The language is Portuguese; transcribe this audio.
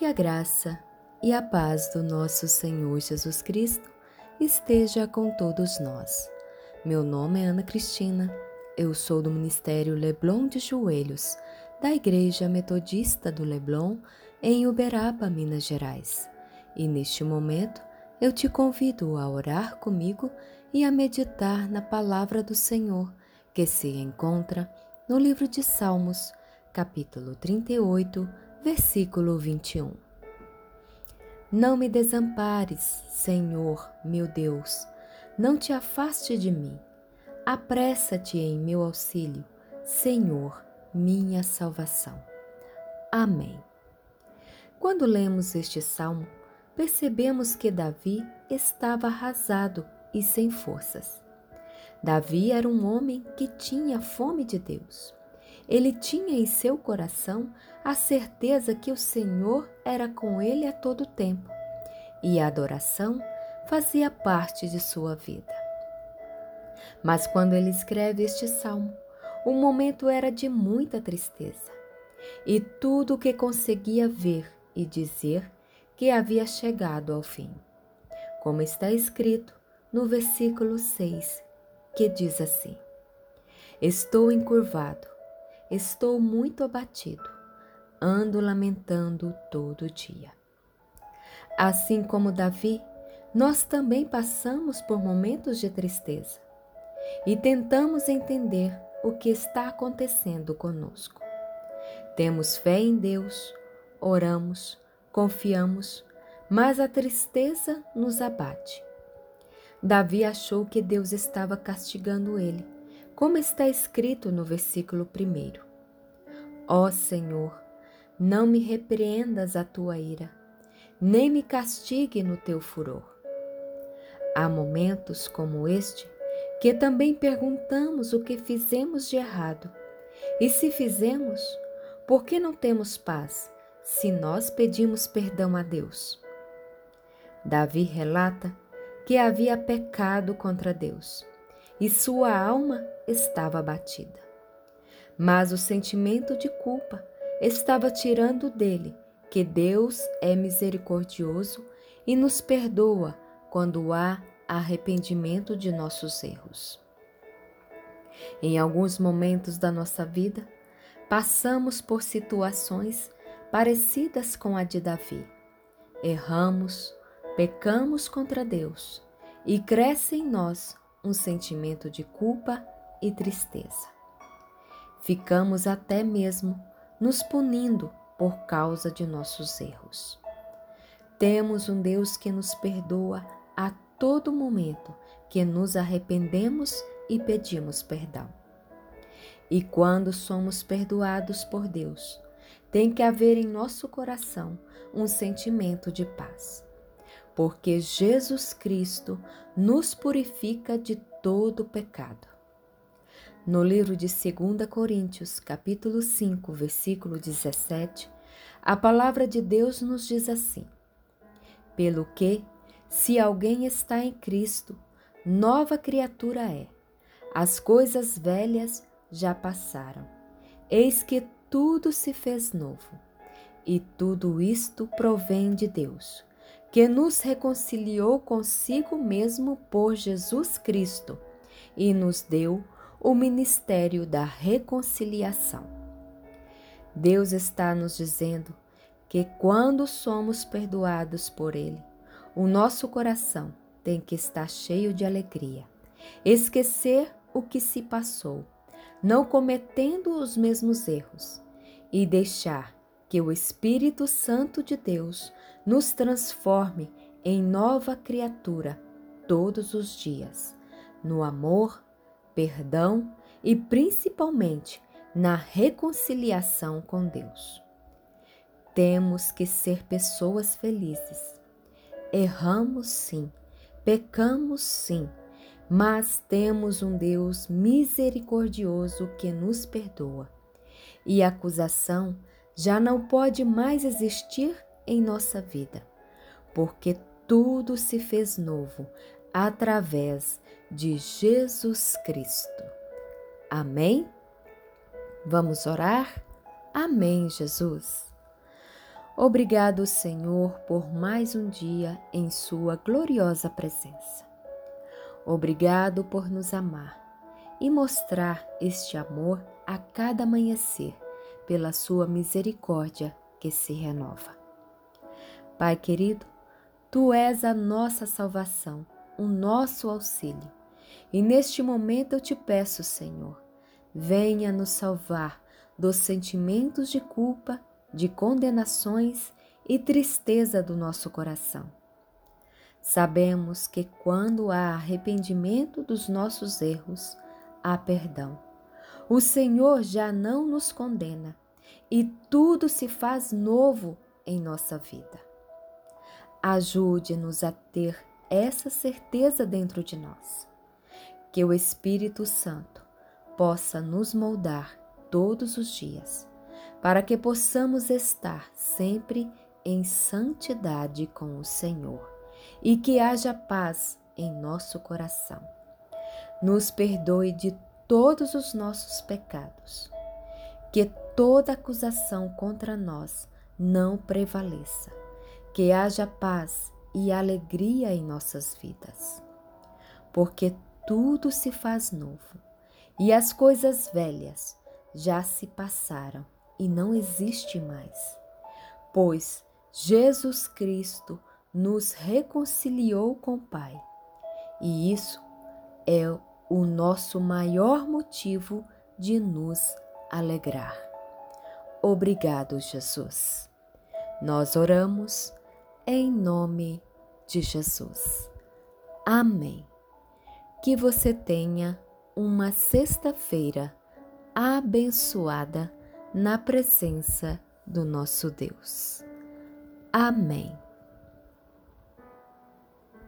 Que a graça e a paz do nosso Senhor Jesus Cristo esteja com todos nós. Meu nome é Ana Cristina, eu sou do Ministério Leblon de Joelhos, da Igreja Metodista do Leblon, em Uberaba, Minas Gerais. E neste momento eu te convido a orar comigo e a meditar na palavra do Senhor, que se encontra no livro de Salmos, capítulo 38, versículo 21. Não me desampares, Senhor, meu Deus, não te afaste de mim. Apressa-te em meu auxílio, Senhor, minha salvação. Amém. Quando lemos este salmo, percebemos que Davi estava arrasado e sem forças. Davi era um homem que tinha fome de Deus. Ele tinha em seu coração a certeza que o Senhor era com ele a todo tempo e a adoração fazia parte de sua vida. Mas quando ele escreve este salmo, o momento era de muita tristeza e tudo o que conseguia ver e dizer que havia chegado ao fim. Como está escrito no versículo 6, que diz assim: Estou encurvado, estou muito abatido, ando lamentando todo dia. Assim como Davi, nós também passamos por momentos de tristeza e tentamos entender o que está acontecendo conosco. Temos fé em Deus, oramos, confiamos, mas a tristeza nos abate. Davi achou que Deus estava castigando ele, como está escrito no versículo 1. Ó oh Senhor, não me repreendas a tua ira, nem me castigue no teu furor. Há momentos como este que também perguntamos o que fizemos de errado. E se fizemos, por que não temos paz se nós pedimos perdão a Deus? Davi relata que havia pecado contra Deus e sua alma estava abatida. Mas o sentimento de culpa estava tirando dele que Deus é misericordioso e nos perdoa quando há arrependimento de nossos erros. Em alguns momentos da nossa vida, passamos por situações parecidas com a de Davi. Erramos, pecamos contra Deus e cresce em nós um sentimento de culpa e tristeza. Ficamos até mesmo nos punindo por causa de nossos erros. Temos um Deus que nos perdoa a todo momento que nos arrependemos e pedimos perdão. E quando somos perdoados por Deus, tem que haver em nosso coração um sentimento de paz, porque Jesus Cristo nos purifica de todo pecado. No livro de 2 Coríntios, capítulo 5, versículo 17, a palavra de Deus nos diz assim: Pelo que se alguém está em Cristo, nova criatura é. As coisas velhas já passaram. Eis que tudo se fez novo. E tudo isto provém de Deus, que nos reconciliou consigo mesmo por Jesus Cristo e nos deu o ministério da reconciliação. Deus está nos dizendo que quando somos perdoados por Ele, o nosso coração tem que estar cheio de alegria, esquecer o que se passou, não cometendo os mesmos erros e deixar que o Espírito Santo de Deus nos transforme em nova criatura todos os dias, no amor, perdão e principalmente na reconciliação com Deus. Temos que ser pessoas felizes Erramos sim, pecamos sim, mas temos um Deus misericordioso que nos perdoa. E a acusação já não pode mais existir em nossa vida, porque tudo se fez novo através de Jesus Cristo. Amém? Vamos orar? Amém, Jesus. Obrigado, Senhor, por mais um dia em Sua gloriosa presença. Obrigado por nos amar e mostrar este amor a cada amanhecer, pela Sua misericórdia que se renova. Pai querido, Tu és a nossa salvação, o nosso auxílio. E neste momento eu te peço, Senhor, venha nos salvar dos sentimentos de culpa de condenações e tristeza do nosso coração. Sabemos que quando há arrependimento dos nossos erros, há perdão. O Senhor já não nos condena e tudo se faz novo em nossa vida. Ajude-nos a ter essa certeza dentro de nós, que o Espírito Santo possa nos moldar todos os dias para que possamos estar sempre em santidade com o Senhor e que haja paz em nosso coração. Nos perdoe de todos os nossos pecados, que toda acusação contra nós não prevaleça, que haja paz e alegria em nossas vidas, porque tudo se faz novo. E as coisas velhas já se passaram e não existe mais, pois Jesus Cristo nos reconciliou com o Pai. E isso é o nosso maior motivo de nos alegrar. Obrigado, Jesus. Nós oramos em nome de Jesus. Amém. Que você tenha uma sexta-feira abençoada na presença do nosso Deus. Amém.